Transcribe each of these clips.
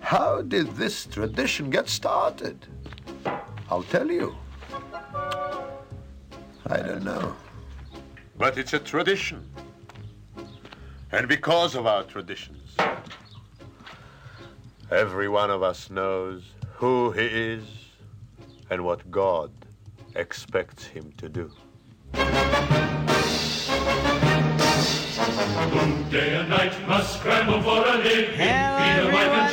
How did this tradition get started? I'll tell you. I don't know. But it's a tradition. And because of our traditions, every one of us knows who he is and what God expects him to do. Day and night must scramble for a living. Hello, everyone, and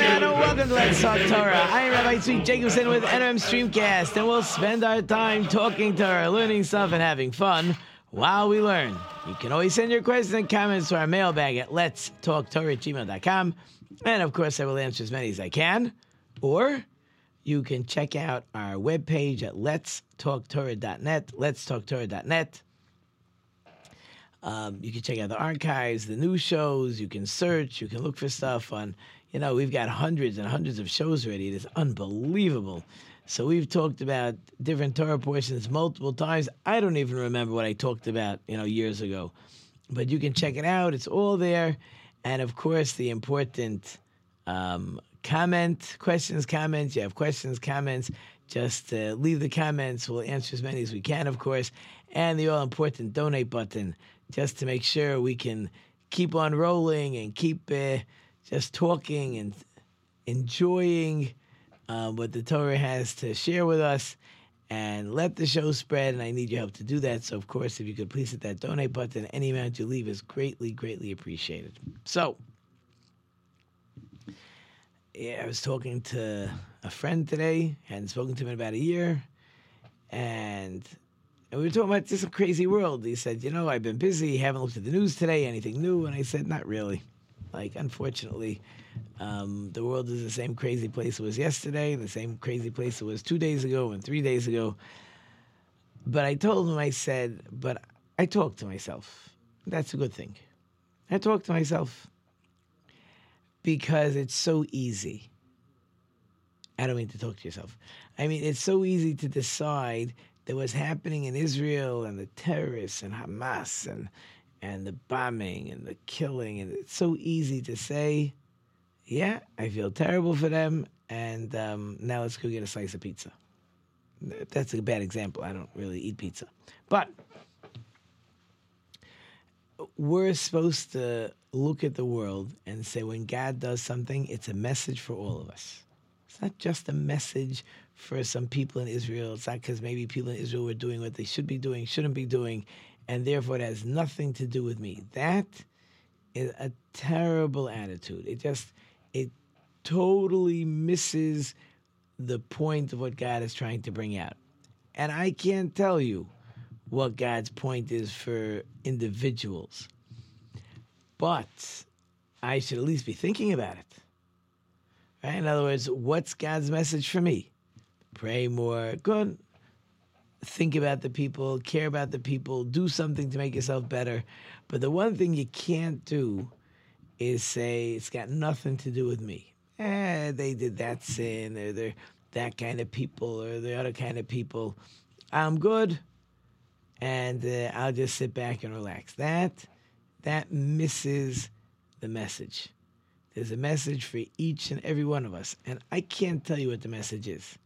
welcome to Let's Talk Torah. I am Rabbi Tzvi Jacobson with NRM Streamcast, and we'll spend our time talking Torah, learning stuff, and having fun while we learn. You can always send your questions and comments to our mailbag at Let's Talk Torah. And of course, I will answer as many as I can. Or you can check out our webpage at let's talk torach.net let's letstalktorah.net. Um, you can check out the archives, the new shows. You can search. You can look for stuff on. You know, we've got hundreds and hundreds of shows ready. It is unbelievable. So we've talked about different Torah portions multiple times. I don't even remember what I talked about, you know, years ago. But you can check it out. It's all there. And of course, the important um, comment, questions, comments. You have questions, comments. Just uh, leave the comments. We'll answer as many as we can, of course. And the all important donate button just to make sure we can keep on rolling and keep uh, just talking and enjoying uh, what the Torah has to share with us and let the show spread. And I need your help to do that. So, of course, if you could please hit that donate button, any amount you leave is greatly, greatly appreciated. So, yeah, I was talking to a friend today, hadn't spoken to him in about a year, and and we were talking about this crazy world. He said, You know, I've been busy, haven't looked at the news today, anything new? And I said, Not really. Like, unfortunately, um, the world is the same crazy place it was yesterday, the same crazy place it was two days ago and three days ago. But I told him, I said, But I talk to myself. That's a good thing. I talk to myself because it's so easy. I don't mean to talk to yourself. I mean, it's so easy to decide that what's happening in Israel and the terrorists and Hamas and and the bombing and the killing and it's so easy to say, yeah, I feel terrible for them, and um, now let's go get a slice of pizza. That's a bad example. I don't really eat pizza, but we're supposed to look at the world and say when God does something, it's a message for all of us. It's not just a message for some people in Israel. It's not because maybe people in Israel were doing what they should be doing, shouldn't be doing, and therefore it has nothing to do with me. That is a terrible attitude. It just it totally misses the point of what God is trying to bring out. And I can't tell you what God's point is for individuals. But I should at least be thinking about it. Right? In other words, what's God's message for me? Pray more. Good. Think about the people, care about the people, do something to make yourself better. But the one thing you can't do is say it's got nothing to do with me. Eh, they did that sin, or they're that kind of people, or the other kind of people. I'm good, and uh, I'll just sit back and relax. That that misses the message. There's a message for each and every one of us, and I can't tell you what the message is.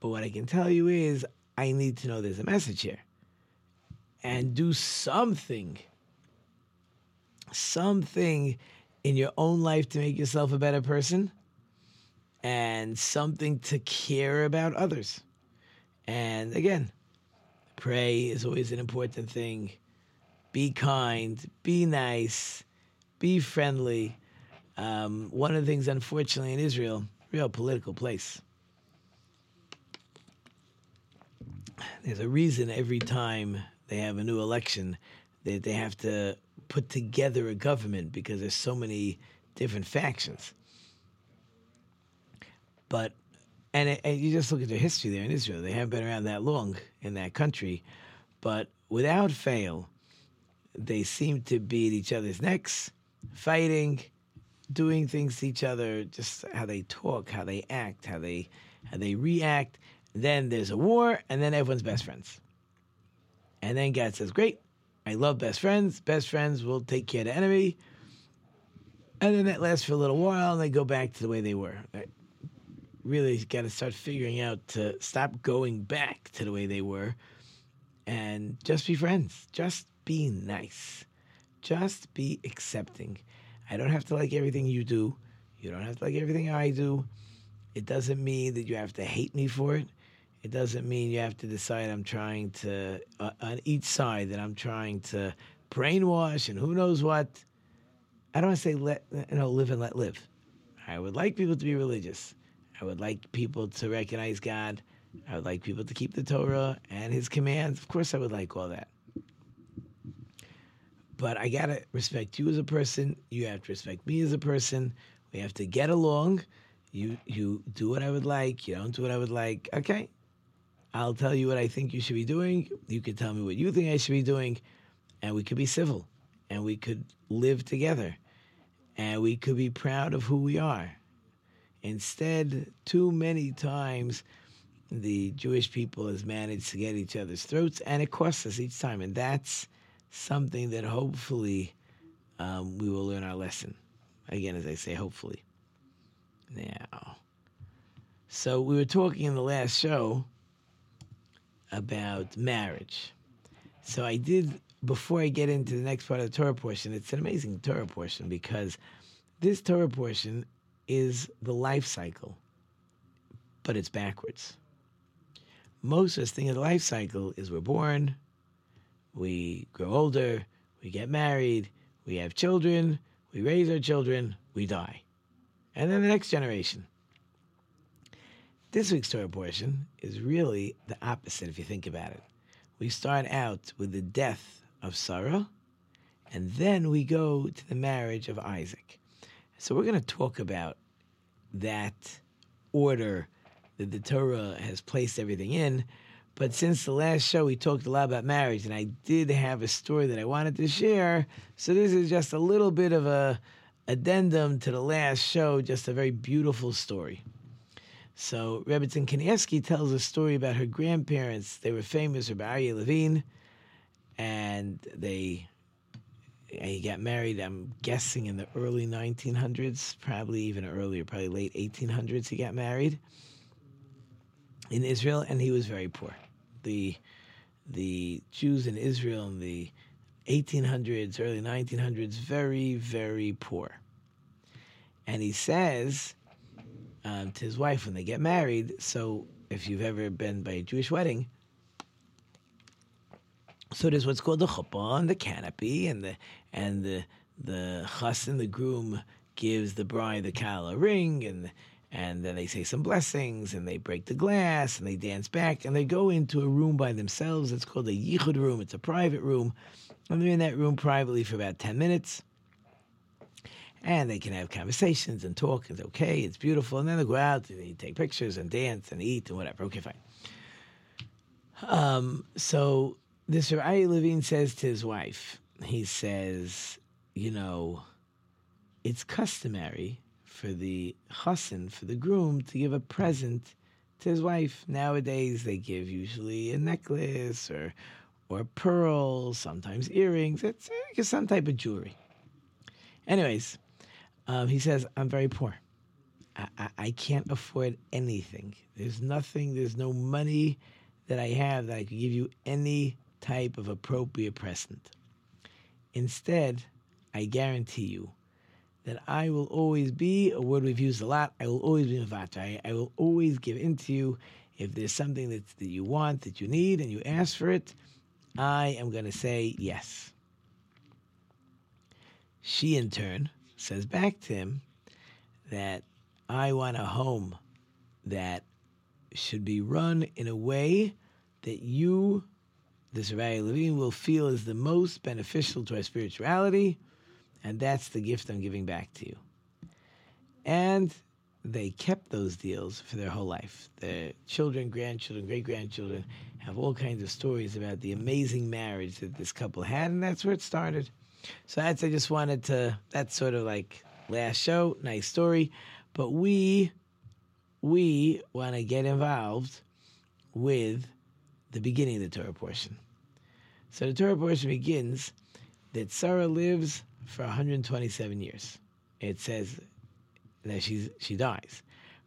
But what I can tell you is I need to know there's a message here. And do something, something in your own life to make yourself a better person, and something to care about others. And again, pray is always an important thing. Be kind, be nice, be friendly. Um, one of the things, unfortunately, in Israel, real political place. There's a reason every time they have a new election that they have to put together a government because there's so many different factions. But and, and you just look at the history there in Israel; they haven't been around that long in that country, but without fail, they seem to be at each other's necks, fighting, doing things to each other, just how they talk, how they act, how they how they react. Then there's a war, and then everyone's best friends. And then God says, "Great, I love best friends. Best friends will take care of the enemy." And then that lasts for a little while, and they go back to the way they were. Really got to start figuring out to stop going back to the way they were and just be friends. Just be nice. Just be accepting. I don't have to like everything you do. You don't have to like everything I do. It doesn't mean that you have to hate me for it. It doesn't mean you have to decide I'm trying to, uh, on each side, that I'm trying to brainwash and who knows what. I don't want to say let you know live and let live. I would like people to be religious. I would like people to recognize God. I would like people to keep the Torah and His commands. Of course, I would like all that. But I gotta respect you as a person. You have to respect me as a person. We have to get along. You you do what I would like. You don't do what I would like. Okay, I'll tell you what I think you should be doing. You can tell me what you think I should be doing, and we could be civil, and we could live together, and we could be proud of who we are. Instead, too many times, the Jewish people has managed to get each other's throats, and it costs us each time. And that's something that hopefully um, we will learn our lesson. Again, as I say, hopefully. Now, so we were talking in the last show about marriage. So I did, before I get into the next part of the Torah portion, it's an amazing Torah portion because this Torah portion is the life cycle, but it's backwards. Most of us think of the life cycle is we're born, we grow older, we get married, we have children, we raise our children, we die. And then the next generation. This week's Torah portion is really the opposite if you think about it. We start out with the death of Sarah, and then we go to the marriage of Isaac. So we're going to talk about that order that the Torah has placed everything in. But since the last show, we talked a lot about marriage, and I did have a story that I wanted to share. So this is just a little bit of a addendum to the last show, just a very beautiful story. So Rebbetzin Kanievsky tells a story about her grandparents. They were famous, Rabbi Aryeh Levine, and they he got married. I'm guessing in the early 1900s, probably even earlier, probably late 1800s. He got married in Israel, and he was very poor. The the Jews in Israel in the 1800s, early 1900s, very very poor. And he says um, to his wife when they get married. So if you've ever been by a Jewish wedding, so there's what's called the chuppah and the canopy, and the and the the chassan, the groom, gives the bride the kala ring, and and then they say some blessings, and they break the glass, and they dance back, and they go into a room by themselves. It's called a yichud room. It's a private room, and they're in that room privately for about ten minutes and they can have conversations and talk. It's okay, it's beautiful, and then they go out and they take pictures and dance and eat and whatever. Okay, fine. Um, so this Rabbi Levine says to his wife, he says, you know, it's customary for the chassan, for the groom, to give a present to his wife. Nowadays, they give usually a necklace or or pearls, sometimes earrings. It's, it's some type of jewelry. Anyways, um, he says, I'm very poor. I, I, I, can't afford anything. There's nothing, there's no money that I have that I could give you any type of appropriate present. Instead, I guarantee you that I will always be, a word we've used a lot, I will always be mevater. I, I will always give in to you. If there's something that, that you want, that you need, and you ask for it, I am going to say yes. She, in turn, says back to him that I want a home that should be run in a way that you, this Rabbi Levine, will feel is the most beneficial to our spirituality, and that's the gift I'm giving back to you. And they kept those deals for their whole life. Their children, grandchildren, great grandchildren have all kinds of stories about the amazing marriage that this couple had, and that's where it started. So that's I just wanted to that's sort of like last show, nice story. But we we want to get involved with the beginning of the Torah portion. So the Torah portion begins that Sarah lives for 127 years it says that she's she dies.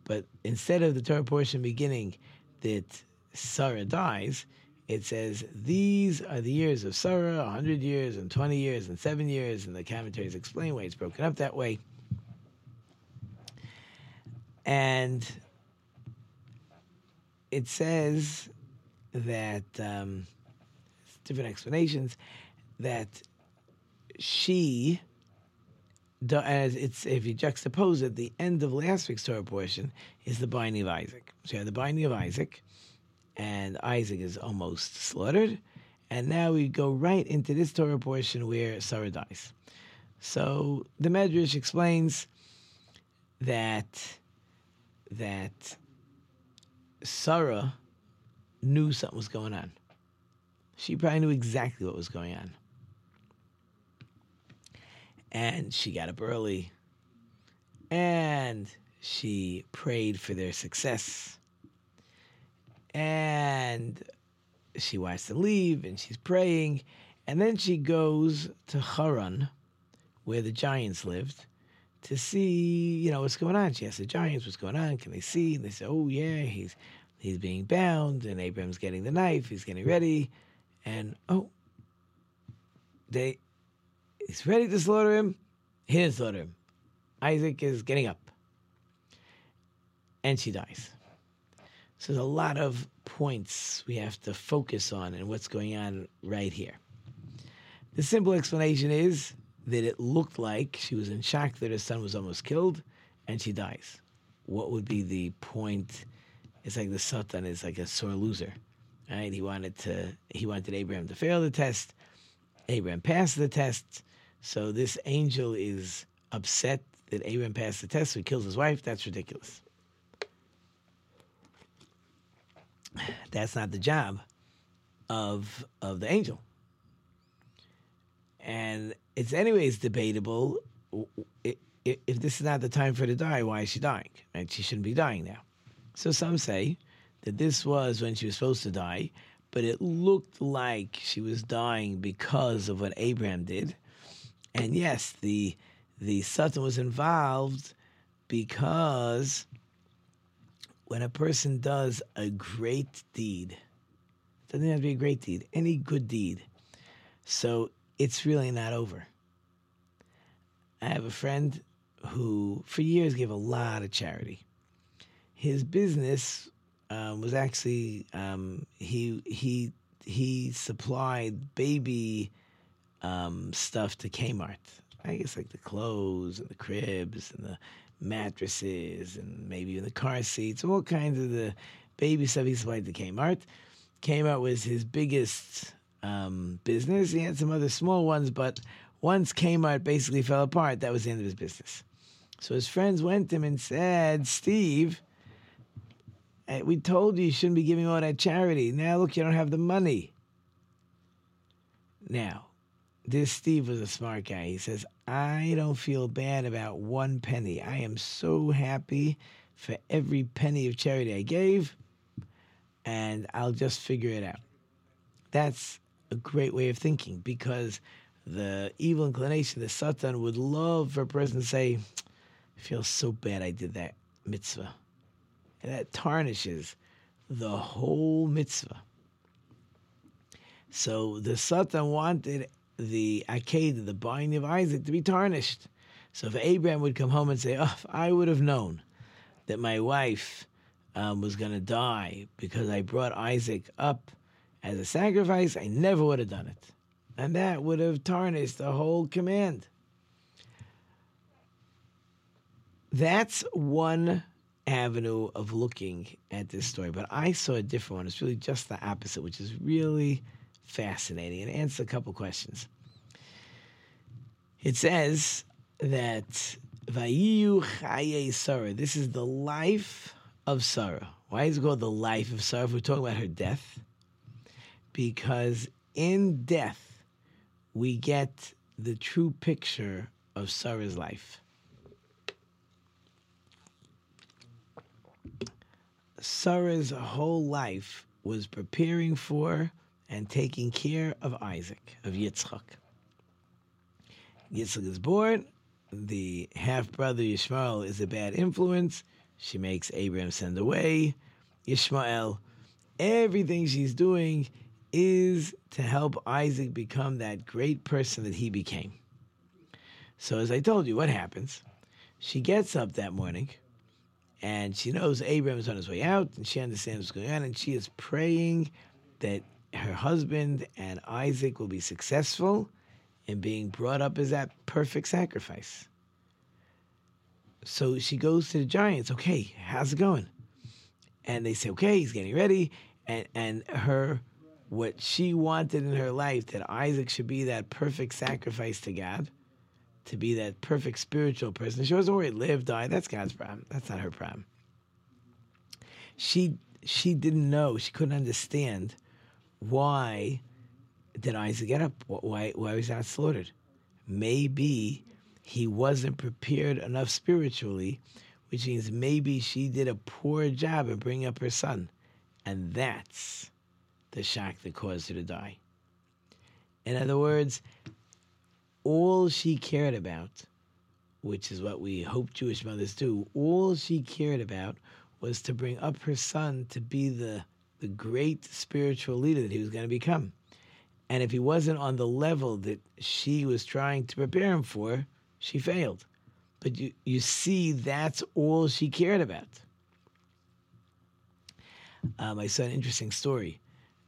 But instead of the Torah portion beginning that Sarah dies, it says these are the years of Sarah, 100 years and 20 years and 7 years, and the commentaries explain why it's broken up that way. And it says that um, different explanations that she as it's if you juxtapose it, the end of last week's Torah portion is the binding of Isaac. So you have the binding of Isaac, and Isaac is almost slaughtered, and now we go right into this Torah portion where Sarah dies. So the Medrash explains that that Sarah knew something was going on. She probably knew exactly what was going on. And she got up early and she prayed for their success. And she wants to leave and she's praying. And then she goes to Haran, where the giants lived, to see, you know, what's going on. She asks the giants, what's going on? Can they see? And they say, oh, yeah, he's he's being bound, and Abraham's getting the knife, he's getting ready, and oh, they he's ready to slaughter him. He didn't slaughter him. Isaac is getting up, and she dies. So there's a lot of points we have to focus on and what's going on right here. The simple explanation is that it looked like she was in shock that her son was almost killed, and she dies. What would be the point? It's like the Satan is like a sore loser, right? He wanted to he wanted Abraham to fail the test. Abraham passed the test, so this angel is upset that Abraham passed the test, so he kills his wife. That's ridiculous. That's not the job of of the angel. And it's anyways debatable if this is not the time for her to die, why is she dying? Right? She shouldn't be dying now. So some say that this was when she was supposed to die, but it looked like she was dying because of what Abraham did. And yes, the the Satan was involved because when a person does a great deed, doesn't have to be a great deed, any good deed. So it's really not over. I have a friend who, for years, gave a lot of charity. His business um, was actually um, he he he supplied baby um, stuff to Kmart. I guess like the clothes and the cribs and the mattresses and maybe even the car seats, all kinds of the baby stuff he supplied to Kmart. Kmart was his biggest um, business. He had some other small ones, but once Kmart basically fell apart, that was the end of his business. So his friends went to him and said, Steve, eh, we told you you shouldn't be giving all that charity. Now look, you don't have the money. Now, this Steve was a smart guy. He says, I don't feel bad about one penny. I am so happy for every penny of charity I gave, and I'll just figure it out. That's a great way of thinking because the evil inclination, the Satan, would love for a person to say, I feel so bad I did that mitzvah. And that tarnishes the whole mitzvah. So the Satan wanted the Akedah, the binding of Isaac, to be tarnished. So if Abraham would come home and say, Oh, I would have known that my wife um, was going to die because I brought Isaac up as a sacrifice, I never would have done it. And that would have tarnished the whole command. That's one avenue of looking at this story, but I saw a different one. It's really just the opposite, which is really fascinating and answer a couple questions. It says that Vayu Chaye Sarah. This is the life of Sarah. Why is it called the life of Sarah? If we're talking about her death, because in death we get the true picture of Sarah's life. Sarah's whole life was preparing for and taking care of Isaac, of Yitzchak. Yitzchak is born, the half brother Yishmael is a bad influence. She makes Abraham send away Yishmael. Everything she's doing is to help Isaac become that great person that he became. So, as I told you, what happens? She gets up that morning and she knows Abraham is on his way out and she understands what's going on and she is praying that her husband and Isaac will be successful in being brought up as that perfect sacrifice. So she goes to the giants, okay, how's it going? And they say, okay, he's getting ready. And, and her, what she wanted in her life, that Isaac should be that perfect sacrifice to God, to be that perfect spiritual person. She wasn't worried, live, die. That's God's problem. That's not her problem. She she didn't know. She couldn't understand why did Isaac get up? Why why was not slaughtered? Maybe he wasn't prepared enough spiritually, which means maybe she did a poor job of bringing up her son, and that's the shock that caused her to die. In other words, all she cared about, which is what we hope Jewish mothers do, all she cared about was to bring up her son to be the, the great spiritual leader that he was going to become. And if he wasn't on the level that she was trying to prepare him for, she failed. But you, you see, that's all she cared about. I saw an interesting story.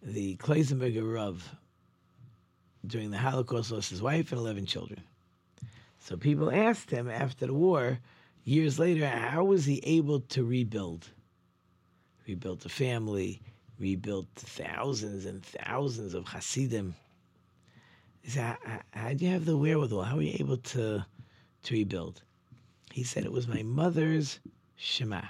The Klausenburger Rav, during the Holocaust, lost his wife and 11 children. So people asked him after the war, years later, how was he able to rebuild? Rebuilt a family, rebuilt thousands and thousands of Hasidim. How, did you have the wherewithal? How were you able to, to rebuild? He said, it was my mother's Shema.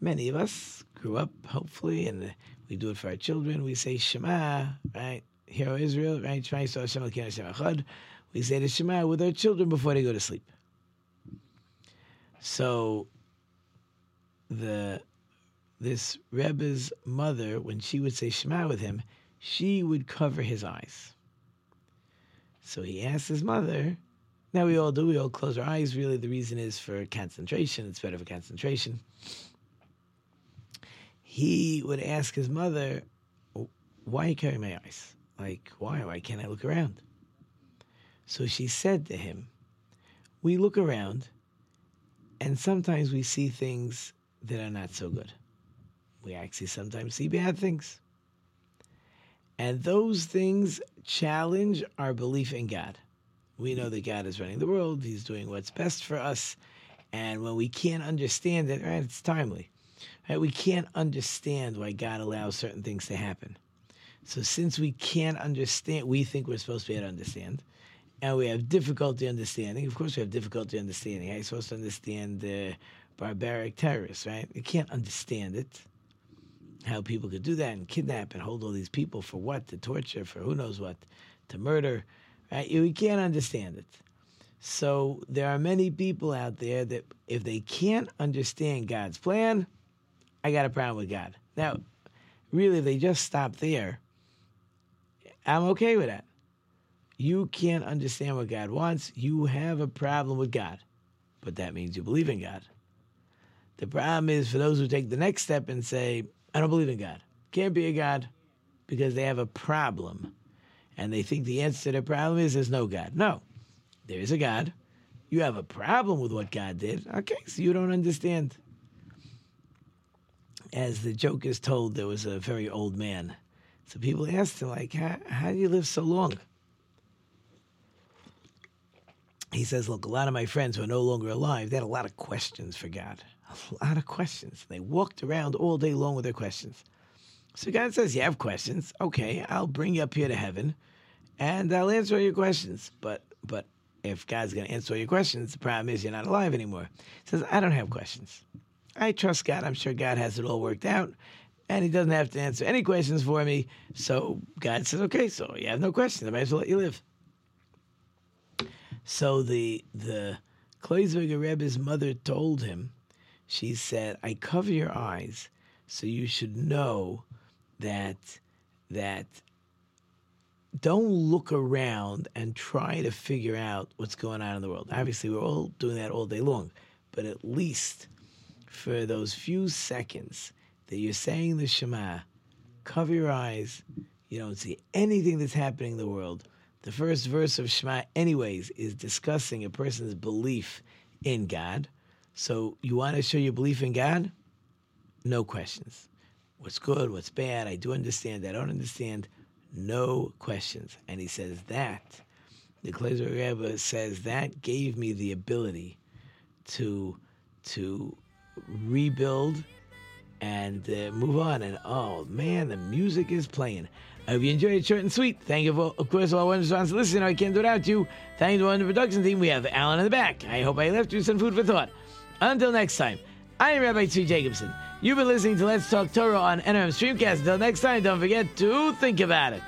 Many of us grew up, hopefully, and we do it for our children. We say Shema, right? Hear Israel, right? We say the Shema with our children before they go to sleep. So the this Rebbe's mother, when she would say Shema with him, she would cover his eyes. So he asked his mother, now we all do, we all close our eyes. Really, the reason is for concentration. It's better for concentration. He would ask his mother, why are you covering my eyes? Like, why? Why can't I look around? So she said to him, we look around and sometimes we see things that are not so good. We actually sometimes see bad things. And those things challenge our belief in God. We know that God is running the world, He's doing what's best for us. And when we can't understand it, right, it's timely. Right? We can't understand why God allows certain things to happen. So since we can't understand, we think we're supposed to be able to understand, and we have difficulty understanding. Of course, we have difficulty understanding. How are you supposed to understand the barbaric terrorists, right? You can't understand it. How people could do that and kidnap and hold all these people for what? To torture, for who knows what, to murder, right? We can't understand it. So there are many people out there that if they can't understand God's plan, I got a problem with God. Now, really, they just stop there. I'm okay with that. You can't understand what God wants. You have a problem with God, but that means you believe in God. The problem is for those who take the next step and say, I don't believe in God. Can't be a God because they have a problem. And they think the answer to their problem is there's no God. No, there is a God. You have a problem with what God did. Okay, so you don't understand. As the joke is told, there was a very old man. So people asked him, like, how, how do you live so long? He says, look, a lot of my friends who are no longer alive, they had a lot of questions for God. A lot of questions. They walked around all day long with their questions. So God says, You have questions. Okay, I'll bring you up here to heaven and I'll answer all your questions. But but if God's gonna answer all your questions, the problem is you're not alive anymore. He says, I don't have questions. I trust God. I'm sure God has it all worked out. And he doesn't have to answer any questions for me. So God says, Okay, so you have no questions. I might as well let you live. So the the Klausenburger Rebbe's mother told him, she said, I cover your eyes so you should know that that don't look around and try to figure out what's going on in the world. Obviously, we're all doing that all day long, but at least for those few seconds that you're saying the Shema, cover your eyes. You don't see anything that's happening in the world. The first verse of Shema, anyways, is discussing a person's belief in God. So you want to show your belief in God? No questions. What's good, what's bad, I do understand, I don't understand. No questions. And he says that, the Klezer Rebbe says that gave me the ability to to rebuild and uh, move on. And oh man, the music is playing. I hope you enjoyed it short and sweet. Thank you, for, of course, all ones to listen. I can't do it without you. Thank you to the production team. We have Alan in the back. I hope I left you some food for thought. Until next time, I am Rabbi Tzvi Jacobson. You've been listening to Let's Talk Torah on NRM Streamcast. Until next time, don't forget to think about it.